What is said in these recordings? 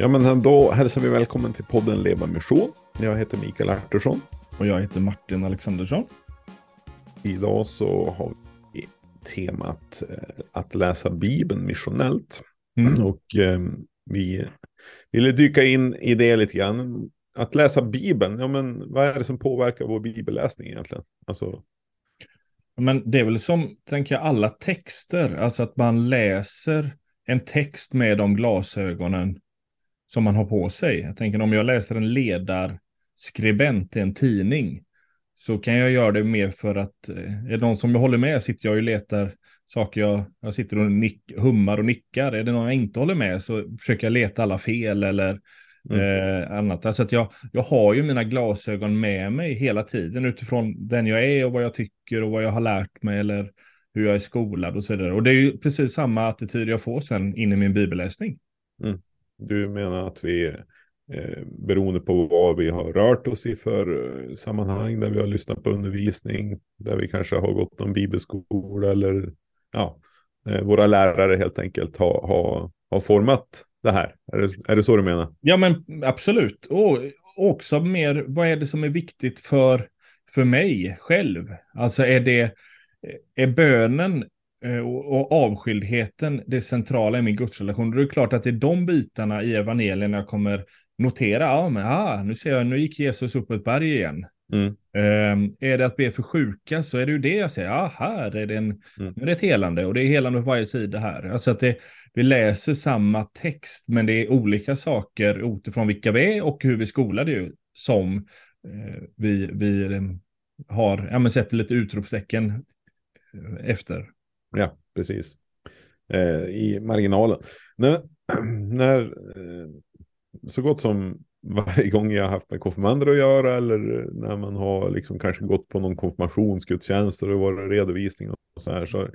Ja, men då hälsar vi välkommen till podden Leva Mission. Jag heter Mikael Artursson. Och jag heter Martin Alexandersson. Idag så har vi temat eh, att läsa Bibeln missionellt. Mm. Och eh, vi ville dyka in i det lite grann. Att läsa Bibeln, ja men vad är det som påverkar vår bibelläsning egentligen? Alltså... Men det är väl som, tänker jag, alla texter, alltså att man läser en text med de glasögonen som man har på sig. Jag tänker om jag läser en ledarskribent i en tidning så kan jag göra det mer för att eh, är det någon som jag håller med sitter jag och letar saker jag, jag sitter och nick, hummar och nickar. Är det någon jag inte håller med så försöker jag leta alla fel eller mm. eh, annat. Alltså att jag, jag har ju mina glasögon med mig hela tiden utifrån den jag är och vad jag tycker och vad jag har lärt mig eller hur jag är skolad och så vidare. Och det är ju precis samma attityd jag får sen in i min bibelläsning. Mm. Du menar att vi, eh, beroende på vad vi har rört oss i för eh, sammanhang, där vi har lyssnat på undervisning, där vi kanske har gått någon bibelskola eller ja, eh, våra lärare helt enkelt har, har, har format det här. Är det, är det så du menar? Ja, men absolut. Och också mer, vad är det som är viktigt för, för mig själv? Alltså är det, är bönen och avskildheten det centrala i min gudsrelation. Det är klart att det är de bitarna i evangelierna jag kommer notera. Ja, men ah, nu ser jag, nu gick Jesus upp ett berg igen. Mm. Um, är det att be för sjuka så är det ju det jag säger. Ja, här är det, en, mm. är det ett helande och det är helande på varje sida här. Alltså att det, vi läser samma text, men det är olika saker utifrån vilka vi är och hur vi skolade ju som uh, vi, vi um, har, ja men sätter lite utropstecken eh, efter. Ja, precis. Eh, I marginalen. När, när eh, så gott som varje gång jag har haft med konfirmander att göra eller när man har liksom kanske gått på någon konfirmationsgudstjänst och det var redovisning och så här. Så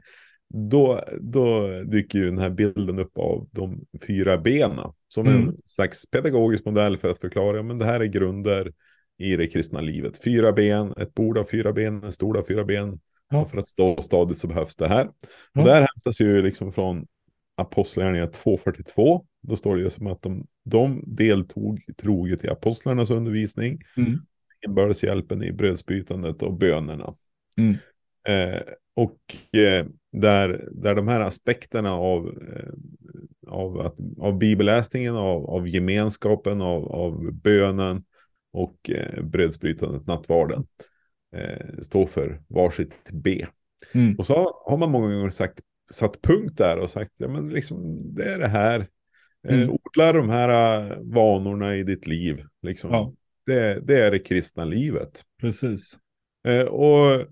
då, då dyker ju den här bilden upp av de fyra benen som mm. en slags pedagogisk modell för att förklara, men det här är grunder i det kristna livet. Fyra ben, ett bord av fyra ben, en stol av fyra ben, Ja. För att stå stadigt så behövs det här. Ja. Och det här hämtas ju liksom från Apostlagärningarna 2.42. Då står det ju som att de, de deltog troget i apostlarnas undervisning. Mm. Inbördeshjälpen i brödsbrytandet och bönerna. Mm. Eh, och eh, där, där de här aspekterna av, eh, av, att, av bibelläsningen, av, av gemenskapen, av, av bönen och eh, brödsbrytandet, nattvarden eh, står för varsitt B. Mm. Och så har man många gånger sagt, satt punkt där och sagt, ja men liksom det är det här. Eh, mm. odla de här uh, vanorna i ditt liv. Liksom. Ja. Det, det, är det kristna livet. Precis. Eh, och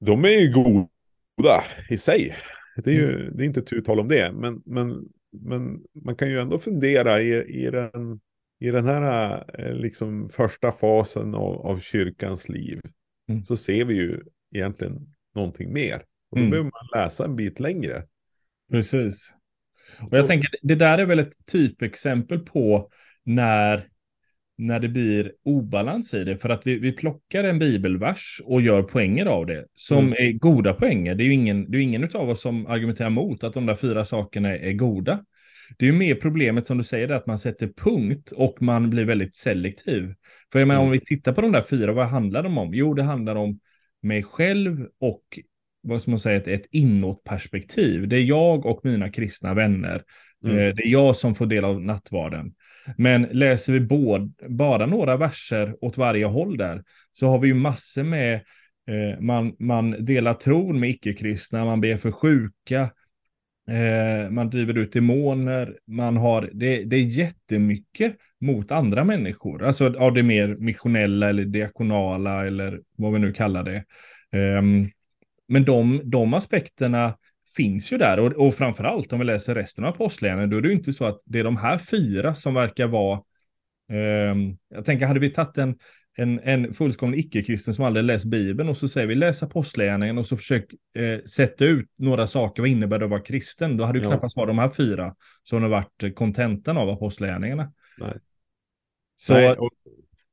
de är ju goda i sig. Det är ju mm. det är inte tu tal om det. Men, men, men man kan ju ändå fundera i, i den i den här eh, liksom första fasen av, av kyrkans liv mm. så ser vi ju egentligen någonting mer. Och då mm. behöver man läsa en bit längre. Precis. Och jag tänker, det där är väl ett typexempel på när, när det blir obalans i det. För att vi, vi plockar en bibelvers och gör poänger av det, som mm. är goda poänger. Det är ju ingen, det är ingen av oss som argumenterar mot att de där fyra sakerna är goda. Det är ju mer problemet som du säger, att man sätter punkt och man blir väldigt selektiv. För jag menar, mm. om vi tittar på de där fyra, vad handlar de om? Jo, det handlar om mig själv och vad ska man säga, ett, ett inåtperspektiv. Det är jag och mina kristna vänner. Mm. Eh, det är jag som får del av nattvarden. Men läser vi både, bara några verser åt varje håll där, så har vi ju massor med, eh, man, man delar tron med icke-kristna, man ber för sjuka, Eh, man driver ut demoner, man har, det, det är jättemycket mot andra människor, alltså av det mer missionella eller diakonala eller vad vi nu kallar det. Eh, men de, de aspekterna finns ju där och, och framförallt om vi läser resten av apostlagärningarna, då är det ju inte så att det är de här fyra som verkar vara eh, jag tänker, hade vi tagit en, en, en fullkomlig icke-kristen som aldrig läst Bibeln och så säger vi läs apostlagärningarna och så försök eh, sätta ut några saker, vad innebär det att vara kristen? Då hade det ja. knappast varit de här fyra som har varit kontentan av apostlagärningarna. Nej. Så Nej, och,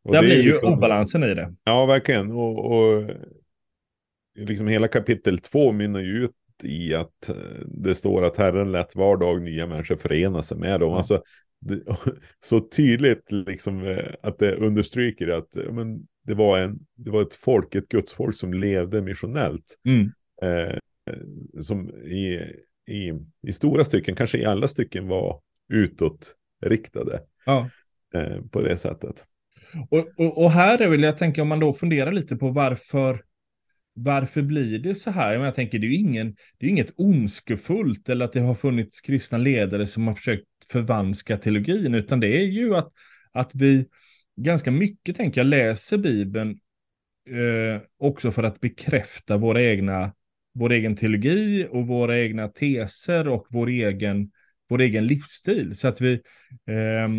och där blir ju liksom, obalansen i det. Ja, verkligen. Och, och liksom hela kapitel två mynnar ju ut i att eh, det står att Herren lät var dag nya människor förena sig med dem. Alltså, så tydligt liksom, eh, att det understryker att men, det, var en, det var ett folk, ett gudsfolk som levde missionellt. Mm. Eh, som i, i, i stora stycken, kanske i alla stycken var utåtriktade. Ja. Eh, på det sättet. Och, och, och här är väl, jag tänker om man då funderar lite på varför varför blir det så här? Jag tänker, det är ju ingen, det är inget ondskefullt eller att det har funnits kristna ledare som har försökt förvanska teologin, utan det är ju att, att vi ganska mycket, tänker jag, läser Bibeln eh, också för att bekräfta våra egna, vår egen teologi och våra egna teser och vår egen, vår egen livsstil. Så att vi, eh,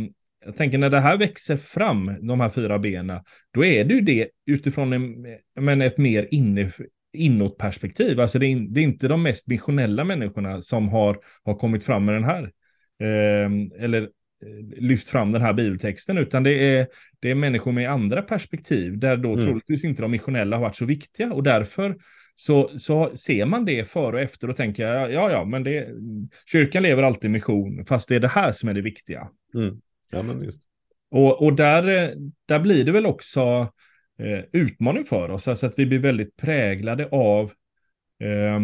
jag tänker när det här växer fram, de här fyra benen, då är det ju det utifrån en, men ett mer inne, inåtperspektiv. Alltså det är, det är, inte de mest missionella människorna som har, har kommit fram med den här, eh, eller eh, lyft fram den här bibeltexten, utan det är, det är människor med andra perspektiv, där då mm. troligtvis inte de missionella har varit så viktiga, och därför så, så ser man det före och efter och tänker, ja, ja, men det, kyrkan lever alltid mission, fast det är det här som är det viktiga. Mm. Ja, men just. Och, och där, där blir det väl också eh, utmaning för oss, alltså att vi blir väldigt präglade av, eh,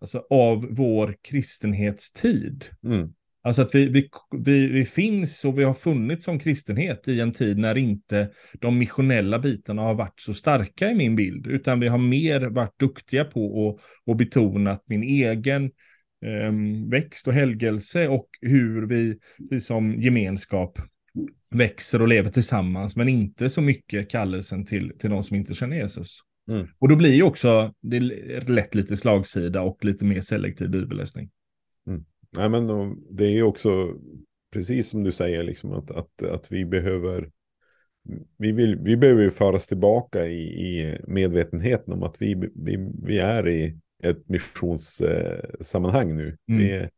alltså av vår kristenhetstid. Mm. Alltså att vi, vi, vi, vi, finns och vi har funnits som kristenhet i en tid när inte de missionella bitarna har varit så starka i min bild, utan vi har mer varit duktiga på att och betonat min egen eh, växt och helgelse och hur vi, vi som gemenskap växer och lever tillsammans, men inte så mycket kallelsen till, till de som inte känner Jesus. Mm. Och då blir ju också det lätt lite slagsida och lite mer selektiv bibelläsning. Nej, men det är ju också precis som du säger, liksom att, att, att vi behöver vi, vill, vi behöver föras tillbaka i, i medvetenheten om att vi, vi, vi är i ett missionssammanhang nu. Mm. Vi,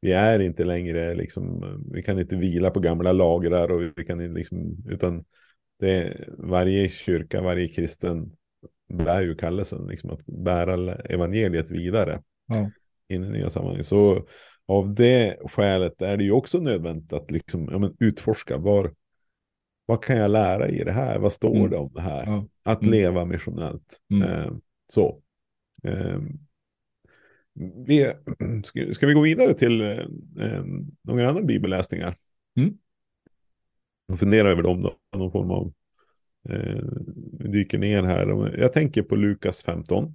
vi är inte längre liksom, vi kan inte vila på gamla lagrar och vi kan liksom, utan det varje kyrka, varje kristen bär ju kallelsen, liksom att bära evangeliet vidare ja. In i nya sammanhang. Så av det skälet är det ju också nödvändigt att liksom, ja, men utforska var, vad kan jag lära i det här? Vad står mm. det om det här? Ja. Att mm. leva missionellt. Mm. Eh, så. Eh, vi, ska, ska, vi gå vidare till eh, eh, några andra bibelläsningar? Mm. Och fundera över dem då, någon form av eh, dyker ner här. Jag tänker på Lukas 15.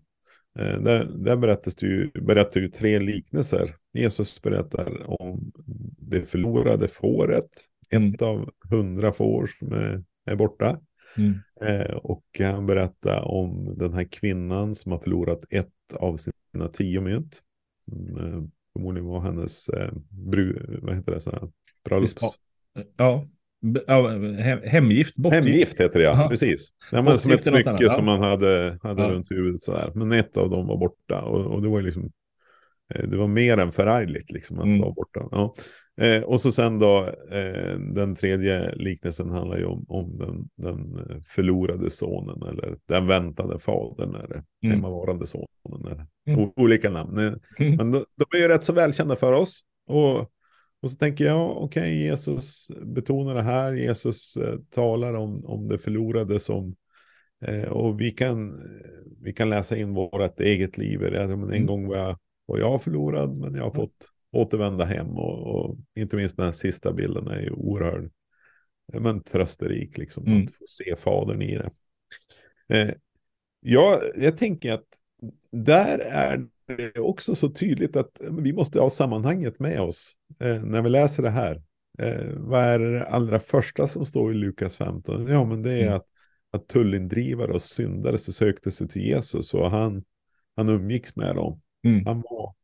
Eh, där, där berättas det ju, berättar ju tre liknelser. Jesus berättar om det förlorade fåret, mm. ett av hundra får som är, är borta. Mm. Eh, och han berättar om den här kvinnan som har förlorat ett av sina tio mynt. Som eh, förmodligen var hennes eh, bru, vad heter det, så här, bröllops... Ja, ja hemgift, bortgift. Hemgift heter det, ja, Aha. precis. Ja, men som ett smycke som man hade, hade ja. runt huvudet så här. Men ett av dem var borta och, och det var ju liksom, eh, det var mer än förargligt liksom att mm. vara borta. Ja. Eh, och så sen då, eh, den tredje liknelsen handlar ju om, om den, den förlorade sonen eller den väntade fadern eller mm. hemmavarande sonen. Eller mm. olika namn. Eh, mm. Men de, de, är ju rätt så välkända för oss. Och, och så tänker jag, okej, okay, Jesus betonar det här, Jesus eh, talar om, om det förlorade som eh, och vi kan, vi kan läsa in vårt eget liv. En mm. gång var jag, var jag förlorad, men jag har fått återvända hem och, och, inte minst den här sista bilden är ju oerhörd. Men trösterik liksom mm. att få se fadern i det. Eh, ja, jag tänker att där är det också så tydligt att vi måste ha sammanhanget med oss eh, när vi läser det här. Eh, vad är det allra första som står i Lukas 15? Ja, men det är mm. att, att tullindrivare och syndare så sökte sig till Jesus och han, han umgicks med dem. Mm. Han var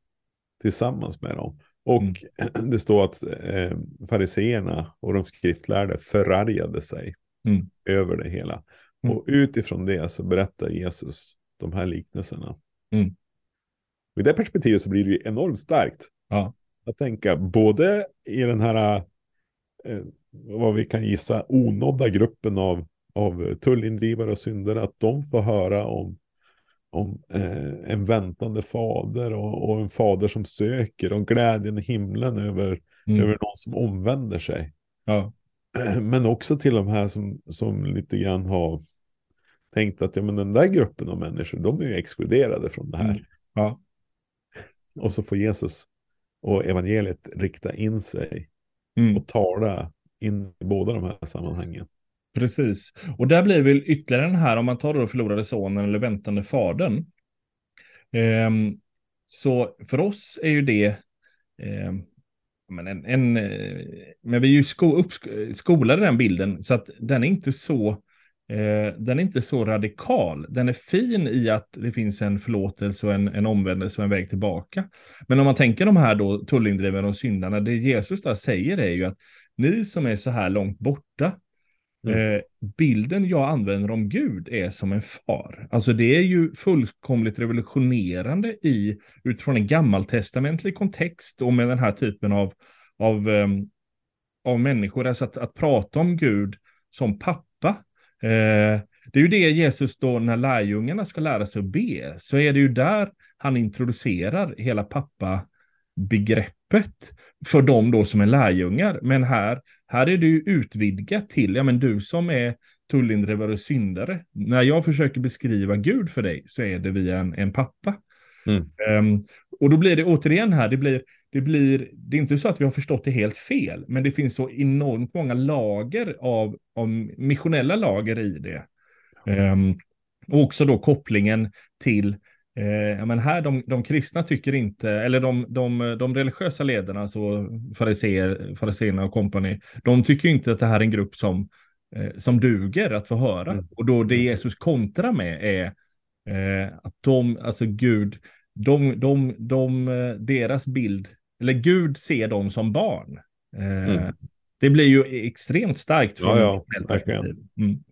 tillsammans med dem. Och mm. det står att eh, fariseerna och de skriftlärde förargade sig mm. över det hela. Mm. Och utifrån det så berättar Jesus de här liknelserna. Mm. Och I det perspektivet så blir det ju enormt starkt. Ja. Att tänka både i den här, eh, vad vi kan gissa, onådda gruppen av, av tullindrivare och syndare, att de får höra om om eh, en väntande fader och, och, en fader som söker och glädjen i himlen över, mm. över någon som omvänder sig. Ja. Men också till de här som, som lite grann har tänkt att ja, men den där gruppen av människor, de är ju exkluderade från det här. Mm. Ja. Och så får Jesus och evangeliet rikta in sig Mm. och tala in i båda de här sammanhangen. Precis. Och där blir väl ytterligare den här, om man tar då förlorade sonen eller väntande fadern. Ehm, så för oss är ju det, ehm, men, en, en, eh, men vi är ju sko, upp, skolade den bilden, så att den är inte så, eh, den är inte så radikal. Den är fin i att det finns en förlåtelse och en, en omvändelse och en väg tillbaka. Men om man tänker de här då tullindrivarna och syndarna, det Jesus där säger är ju att ni som är så här långt borta, Mm. Eh, bilden jag använder om Gud är som en far. Alltså det är ju fullkomligt revolutionerande i, utifrån en gammaltestamentlig kontext och med den här typen av, av, ehm, av människor. Alltså att, att prata om Gud som pappa. Eh, det är ju det Jesus då när lärjungarna ska lära sig att be, så är det ju där han introducerar hela pappa-begreppet för dem då som är lärjungar. Men här, här är det ju utvidgat till, ja men du som är tullindrivare och syndare. När jag försöker beskriva Gud för dig så är det via en, en pappa. Mm. Ehm, och då blir det återigen här, det blir, det blir, det är inte så att vi har förstått det helt fel, men det finns så enormt många lager av, av missionella lager i det. Ehm, och också då kopplingen till Eh, men här, de, de kristna tycker inte, eller de, de, de religiösa ledarna, alltså fariseer, fariseerna och kompani, de tycker inte att det här är en grupp som, eh, som duger att få höra. Mm. Och då det. Jesus kontrar med är eh, att de, alltså Gud, de, de, de, eh, deras bild, eller Gud ser dem som barn. Eh, Mm. Det blir ju extremt starkt Ja, ja, verkligen. Mm.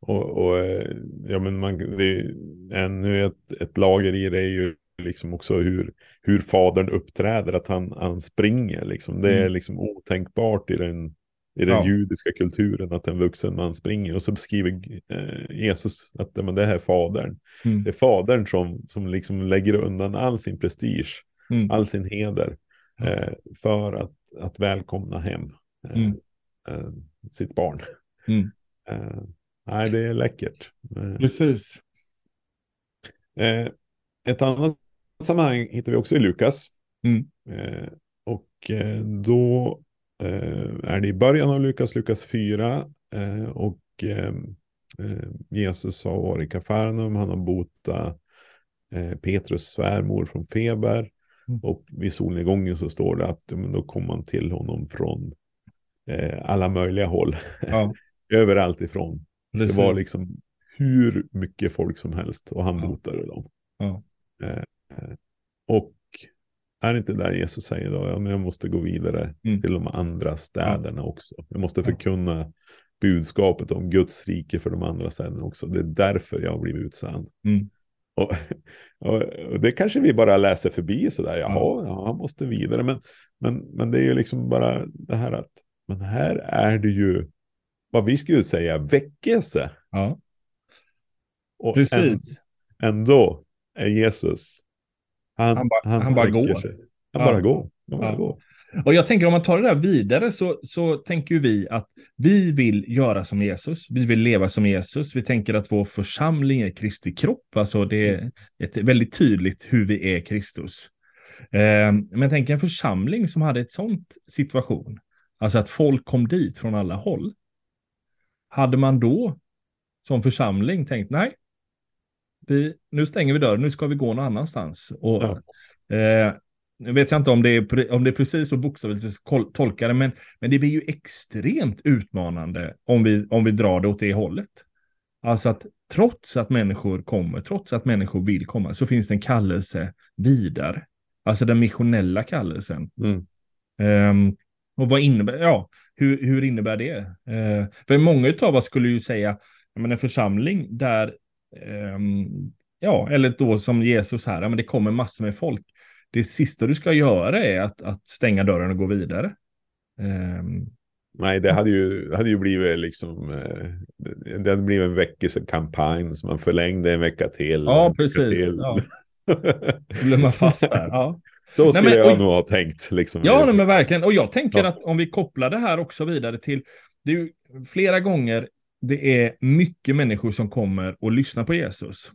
Och, och eh, ja, men man, det är ännu ett, ett lager i det är ju liksom också hur, hur fadern uppträder, att han, han springer liksom. Det är Mm. liksom otänkbart i den, i den Ja. judiska kulturen att en vuxen man springer. Och så beskriver eh, Jesus att men det här är fadern. Mm. Det är fadern som, som liksom lägger undan all sin prestige, Mm. all sin heder eh, för att, att välkomna hem eh, Mm. eh, sitt barn. Mm. Eh, nej, det är läckert. Precis. Ett annat sammanhang hittar vi också i Lukas. Mm. Eh, och då är det i början av Lukas, Lukas 4. Eh, och eh, eh, Jesus har varit i Kafarnaum, han har botat eh, Petrus svärmor från feber. Mm. Och vid solnedgången så står det att men då kom man till honom från eh, alla möjliga håll. Ja, Överallt ifrån. precis. Det var liksom hur mycket folk som helst och han Ja. botade dem. Ja. Eh, eh, och är det inte där Jesus säger då, ja, men jag måste gå vidare Mm. till de andra städerna också. Jag måste förkunna budskapet om Guds rike för de andra städerna också. Det är därför jag har blivit utsänd. Mm. Och, och, och det kanske vi bara läser förbi sådär, jaha, Ja. han måste vidare. Men, men, men det är ju liksom bara det här att, men här är det ju, vad vi skulle säga, väckelse. Ja, Och precis. Än, ändå är Jesus, han, Han bara- han bara sträcker går. sig. Han bara går. Han bara går. Och jag tänker om man tar det där vidare så, så tänker vi att vi vill göra som Jesus. Vi vill leva som Jesus. Vi tänker att vår församling är Kristi kropp. Alltså det är ett väldigt tydligt hur vi är Kristus. Eh, men tänk en församling som hade ett sånt situation. Alltså att folk kom dit från alla håll. Hade man då som församling tänkt nej, vi, nu stänger vi dörren, nu ska vi gå någon annanstans. Och, eh, nu vet jag inte om det är, om det är precis så bokstavligt vi ska kol- tolka det, men, men det blir ju extremt utmanande om vi, om vi drar det åt det hållet. Alltså att trots att människor kommer, trots att människor vill komma, så finns det en kallelse vidare. Alltså den missionella kallelsen. Mm. Ehm, och vad innebär, ja, hur, hur innebär det? Uh, för många av oss skulle ju säga, ja, men en församling där, ja, eller då som Jesus här, men det kommer massor med folk. Det sista du ska göra är att, att stänga dörren och gå vidare. Ehm, Nej, det hade ju, hade ju blivit liksom, eh, det hade blivit en väckelsekampanj som man förlängde en vecka till. Ja, precis. till. Ja. Glömma fast där. Ja. Så skulle Nej, men, jag nog ha tänkt. Liksom. Ja, nej, men verkligen. Och jag tänker Ja. att om vi kopplar det här också vidare till, det är ju flera gånger det är mycket människor som kommer och lyssnar på Jesus.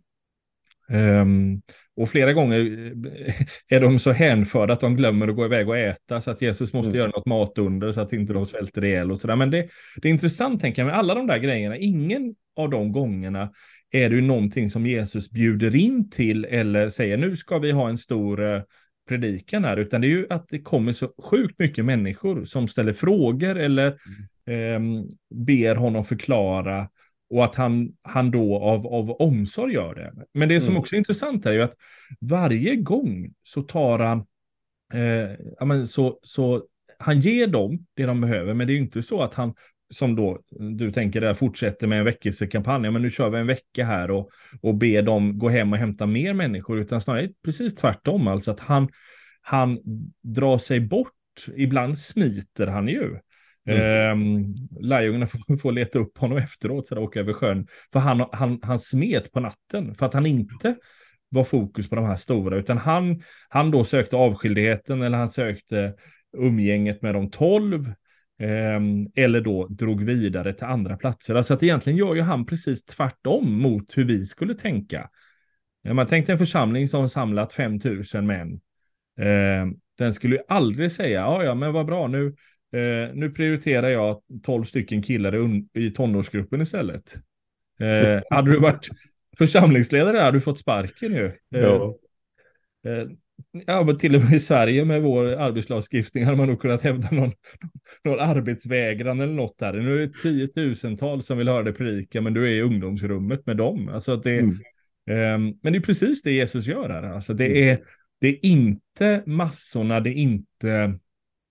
Ehm, och flera gånger eh, är de så hänförda att de glömmer att gå iväg och äta så att Jesus måste Mm. göra något matunder så att inte de svälter ihjäl och sådär. Men det, det är intressant tänker jag med alla de där grejerna. Ingen av de gångerna är det ju någonting som Jesus bjuder in till eller säger nu ska vi ha en stor eh, predikan här, utan det är ju att det kommer så sjukt mycket människor som ställer frågor eller ehm, ber honom förklara och att han, han då av, av omsorg gör det. Men det som Mm. också är intressant är ju att varje gång så tar han, eh, ja, men så, så han ger dem det de behöver, men det är ju inte så att han, som då du tänker där, fortsätter med en väckelsekampanj, ja, men nu kör vi en vecka här och, och ber dem gå hem och hämta mer människor, utan snarare precis tvärtom, alltså att han, han drar sig bort, ibland smiter han ju. Mm. Ehm, Lärjungarna får, får leta upp honom efteråt, så där, åka över sjön. För han, han, han smet på natten, för att han inte var fokus på de här stora, utan han, han då sökte avskildheten eller han sökte umgänget med de tolv. Ehm, eller då drog vidare till andra platser. Alltså att egentligen gör ju han precis tvärtom mot hur vi skulle tänka. Man tänkte en församling som samlat 5000 män. Eh, den skulle ju aldrig säga, ja ja men vad bra nu, eh, nu prioriterar jag 12 stycken killar i, tonårsgruppen istället. Eh, hade du varit församlingsledare hade du fått sparken ju. Eh, Ja. Eh, Ja, men till och med i Sverige med vår arbetslagstiftning hade man nog kunnat hävda någon, någon arbetsvägran eller något där. Nu är det tiotusentals som vill höra dig predika, men du är i ungdomsrummet med dem. Alltså att det, Mm. ehm, men det är precis det Jesus gör här. Alltså det, är, det är inte massorna, det är inte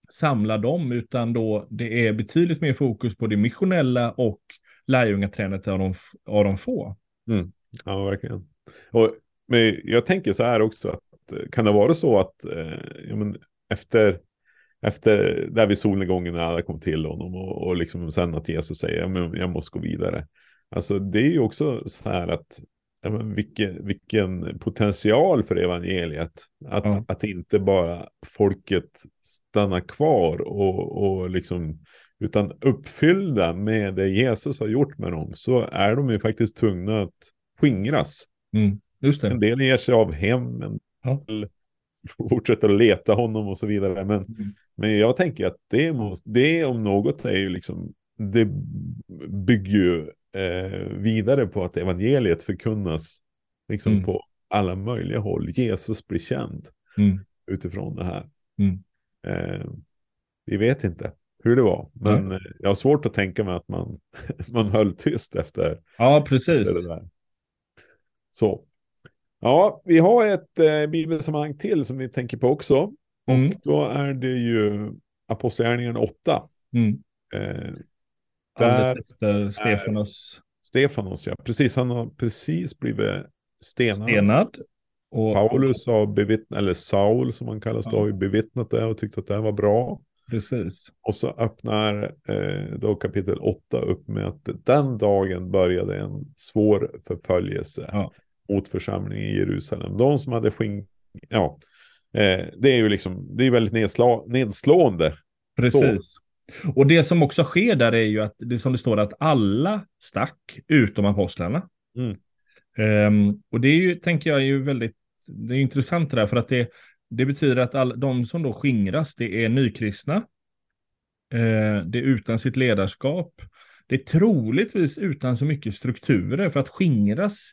samla dem, utan då det är betydligt mer fokus på det missionella och lärjungatränet av de, av de få. Mm. Ja, verkligen. Och, men jag tänker så här också, att, eh, kan det vara så att eh, ja, men efter, efter där vid solnedgången när alla kom till honom och, och liksom sen att Jesus säger ja, men jag måste gå vidare. Alltså det är ju också så här att ja, men vilken, vilken potential för evangeliet. Att, Ja. att inte bara folket stannar kvar och, och liksom utan uppfyllda med det Jesus har gjort med dem så är de ju faktiskt tvungna att skingras. Mm. En del ger sig av hem, en Ja. del fortsätter att leta honom och så vidare. Men, Mm. men jag tänker att det, måste, det om något är ju liksom, det bygger ju eh, vidare på att evangeliet förkunnas liksom Mm. på alla möjliga håll. Jesus blir känd Mm. utifrån det här. Mm. Eh, vi vet inte hur det var, men eh, jag har svårt att tänka mig att man, man höll tyst efter Ja, precis. det där. Så. Ja, vi har ett eh, bibelsammanhang till som vi tänker på också. Mm. Och då är det ju Apostlagärningarna 8. Mm. Eh, Där efter Stefanos Stefanos, ja. Precis, han har precis blivit stenad. stenad. Och, Paulus har bevittnat, eller Saul som han kallas då, har ju bevittnat det och tyckt att det här var bra. Precis. Och så öppnar eh, då kapitel 8 upp med att den dagen började en svår förföljelse Ja. mot församlingen i Jerusalem. De som hade sking... Ja, eh, det är ju liksom, det är väldigt nedsla... nedslående. Precis. Och det som också sker där är ju att det som det står att alla stack utom apostlarna. Mm. Ehm, och det är ju, tänker jag, är ju väldigt det är intressant det där för att det, det betyder att all, de som då skingras, det är nykristna. Eh, det är utan sitt ledarskap. Det är troligtvis utan så mycket strukturer för att skingras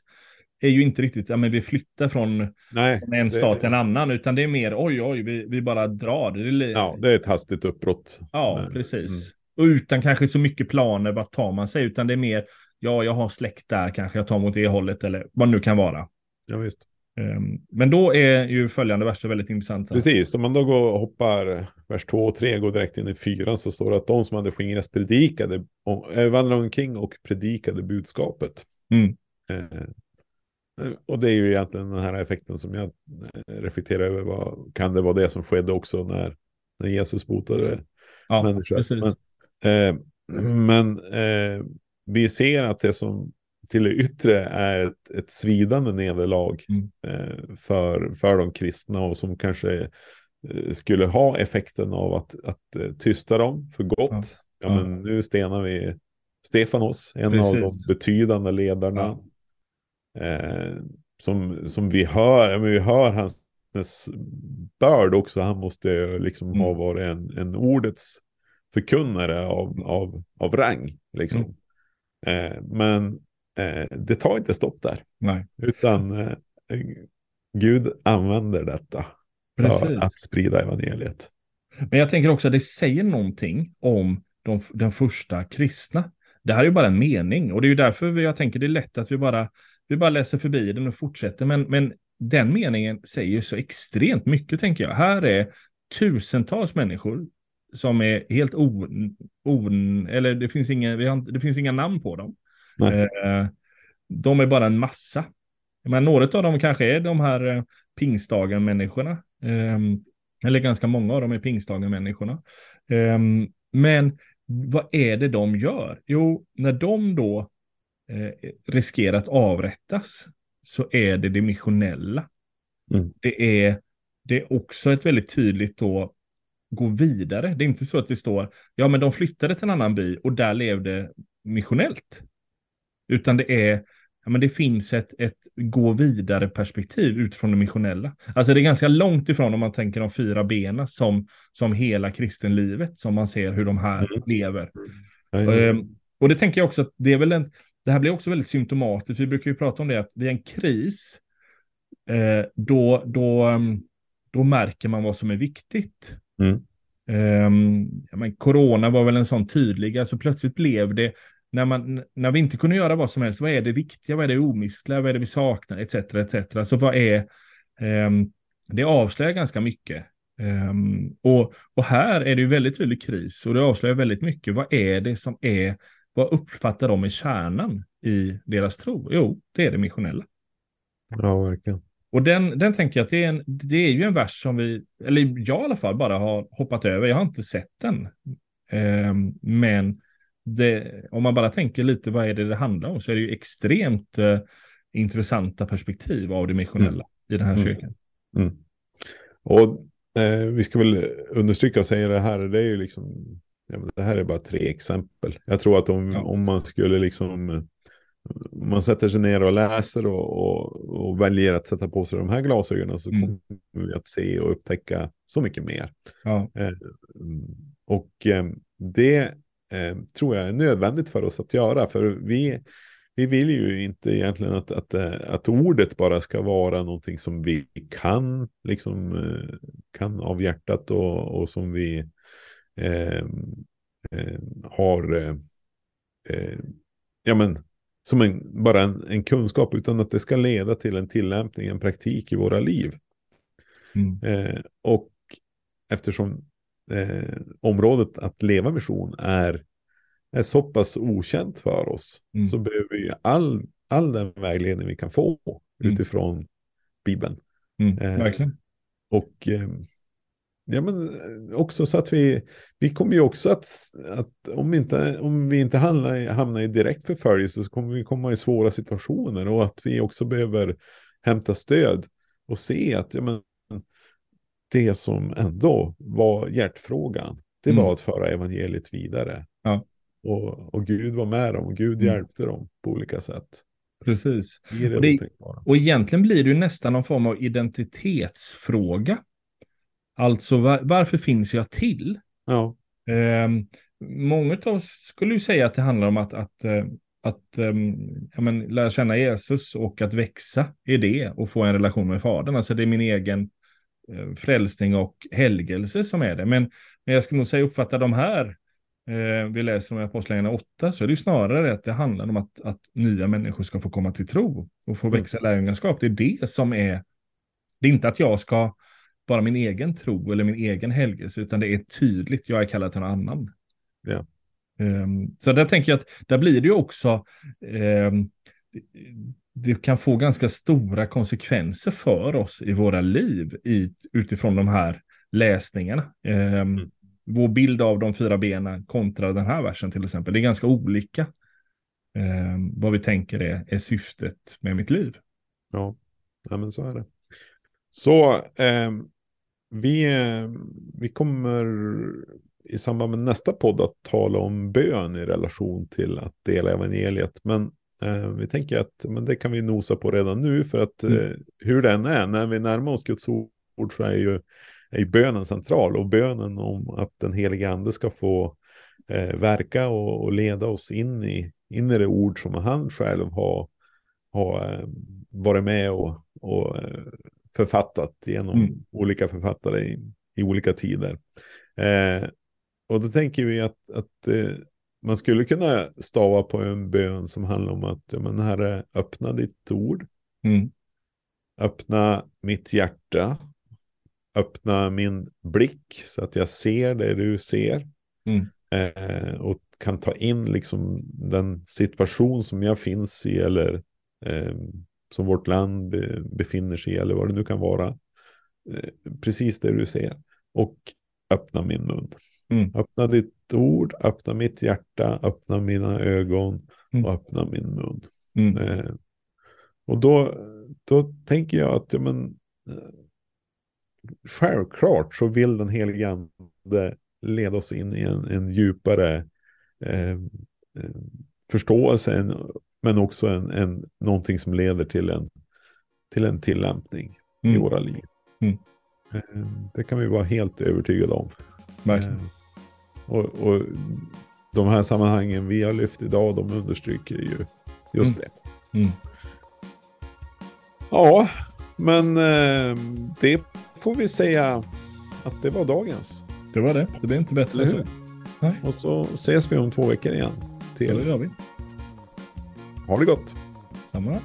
är ju inte riktigt, ja men vi flyttar från Nej, från en stat till en annan, utan det är mer oj, oj, vi, vi bara drar. Det är, Ja, det är ett hastigt uppbrott. Ja, Men- precis. Och utan kanske så mycket planer, vad tar man sig? Utan det är mer, ja, jag har släkt där, kanske jag tar mot det hållet eller vad det nu kan vara. Ja, visst. Ehm, men då är ju följande verser väldigt intressanta. Precis, om man då går och hoppar vers 2 och 3, går direkt in i 4 så står det att de som hade skingrats predikade, äh, vandrade omkring och predikade budskapet. Mm. Och det är ju egentligen den här effekten som jag eh, reflekterar över. Vad, kan det vara det som skedde också när, när Jesus botade Ja, människor? Men, eh, men eh, vi ser att det som till det yttre är ett, ett svidande nederlag Mm. eh, för, för de kristna och som kanske eh, skulle ha effekten av att, att eh, tysta dem för gott. Ja. Ja, Ja. men nu stenar vi Stefanos, en av Precis. de betydande ledarna. Eh, som, som vi hör, men vi hör hans, börd också. Han måste liksom Mm. ha varit en, en ordets förkunnare av, av, av rang. Liksom. Mm. Eh, men eh, det tar inte stopp där. Nej. Utan eh, Gud använder detta för Precis. att sprida evangeliet. Men jag tänker också att det säger någonting om de, den första kristna. Det här är ju bara en mening och det är ju därför jag tänker det är lätt att vi bara, vi bara läser förbi den och fortsätter. Men, men den meningen säger så extremt mycket tänker jag. Här är tusentals människor som är helt o... o eller det finns, inga, vi har, det finns inga namn på dem. Eh, de är bara en massa. Men några av dem kanske är de här eh, pingstdagen-människorna. Eh, eller ganska många av dem är pingstdagen-människorna. Eh, men vad är det de gör? Jo, när de då riskerar att avrättas så är det det missionella. Mm. Det, är, det är också ett väldigt tydligt då gå vidare. Det är inte så att det står, ja men de flyttade till en annan by och där levde missionellt. Utan det är, ja men det finns ett, ett gå vidare perspektiv utifrån det missionella. Alltså det är ganska långt ifrån om man tänker de fyra benen som, som hela kristenlivet, som man ser hur de här Mm. lever. Ja. Ehm, och det tänker jag också att det är väl en, det här blir också väldigt symptomatiskt. Vi brukar ju prata om det att vid en kris, eh, då, då, ehm, då märker man vad som är viktigt. Mm. Ja, men corona var väl en sån tydlig, alltså plötsligt blev det, när, man, när vi inte kunde göra vad som helst, vad är det viktiga, vad är det omistliga, vad är det vi saknar, etc. etc. Så vad är, ehm, det avslöjar ganska mycket. Ehm, och, och här är det ju väldigt tydlig kris och det avslöjar väldigt mycket. Vad är det som är, vad uppfattar de är kärnan i deras tro? Jo, det är det missionella. ja, verkligen. Och den, den tänker jag att det är, en, det är ju en vers som vi, eller jag i alla fall bara har hoppat över. Jag har inte sett den. Ehm, men det, om man bara tänker lite vad är det det handlar om så är det ju extremt eh, intressanta perspektiv av det missionella i den här Mm. kyrkan. Mm. Och eh, vi ska väl understryka och säga det här, det är ju liksom, ja, det här är bara tre exempel. Jag tror att om, Ja. om man skulle liksom, eh, om man sätter sig ner och läser och, och, och väljer att sätta på sig de här glasögonen så Mm. kommer vi att se och upptäcka så mycket mer. Ja, Mm, Och eh, det eh, tror jag är nödvändigt för oss att göra. För vi, vi vill ju inte egentligen att, att, eh, att ordet bara ska vara någonting som vi kan, liksom, eh, kan av hjärtat och, och som vi eh, eh, har, eh, eh, ja men, som en, bara en, en kunskap, utan att det ska leda till en tillämpning, en praktik i våra liv. mm. Eh, och eftersom eh, området att leva mission är, är så pass okänt för oss Mm. så behöver vi all, all den vägledning vi kan få Mm. utifrån Bibeln. Mm. Eh, verkligen. Och eh, ja, men eh, också så att vi, vi kommer ju också att, att om, inte, om vi inte hamnar, hamnar i direkt förföljelse så kommer vi komma i svåra situationer och att vi också behöver hämta stöd och se att ja, men, det som ändå var hjärtfrågan, det Mm. var att föra evangeliet vidare. Ja. Och, och Gud var med dem och Gud Mm. hjälpte dem på olika sätt. Precis. Det Och det-. Och egentligen blir det ju nästan någon form av identitetsfråga. Alltså var, varför finns jag till? Ja, Um, många av oss skulle ju säga att det handlar om att, att, eh, att ja, men, lära känna Jesus och att växa i det och få en relation med Fadern. Alltså det är min egen eh, frälsning och helgelse som är det. Men, men jag skulle nog säga uppfatta de här, eh, vi läser om i Apostlagärningarna 8, så är det ju snarare att det handlar om att, att nya människor ska få komma till tro och få Mm. växa i lärjungaskap. Det är det som är, det är inte att jag ska bara min egen tro eller min egen helgelse, utan det är tydligt, jag är kallad till någon annan. Ja. Ehm, så där tänker jag att där blir det ju också, ehm, det kan få ganska stora konsekvenser för oss i våra liv i, utifrån de här läsningarna. Ehm, Mm. Vår bild av de fyra benen kontra den här versen till exempel, det är ganska olika. eh, vad vi tänker är, är syftet med mitt liv. Ja, ja men så är det. Så eh, vi, vi kommer i samband med nästa podd att tala om bön i relation till att dela evangeliet. Men eh, vi tänker att men det kan vi nosa på redan nu för att mm. eh, hur den är, när vi närmar oss Guds ord så är ju, är bönen central och bönen om att den heliga ande ska få eh, verka och, och, leda oss in i, in i det ord som han själv har, har eh, varit med och, och eh, författat genom mm. olika författare i, i olika tider. Eh, och då tänker vi att, att eh, man skulle kunna stava på en bön som handlar om att, ja, men herre, öppna ditt ord. Mm. Öppna mitt hjärta. Öppna min blick så att jag ser det du ser. Mm. Eh, och kan ta in liksom den situation som jag finns i eller eh, som vårt land befinner sig i eller vad det nu kan vara. Eh, precis det du ser. Och öppna min mun. Mm. Öppna ditt ord, öppna mitt hjärta, öppna mina ögon mm. och öppna min mun. Mm. Eh, och då, då tänker jag att ja, men, eh, självklart så vill den helige ande leda oss in i en, en djupare eh, förståelse, men också en, en, någonting som leder till en, till en tillämpning mm. i våra liv. Mm. Eh, det kan vi vara helt övertygade om. Verkligen. Eh, och, och de här sammanhangen vi har lyft idag, de understryker ju just mm. det. Mm. Ja, men eh, det får vi säga att det var dagens. Det var det. Det blir inte bättre än så. Och så ses vi om två veckor igen. Till... Så gör vi. Ha det gott. Samma.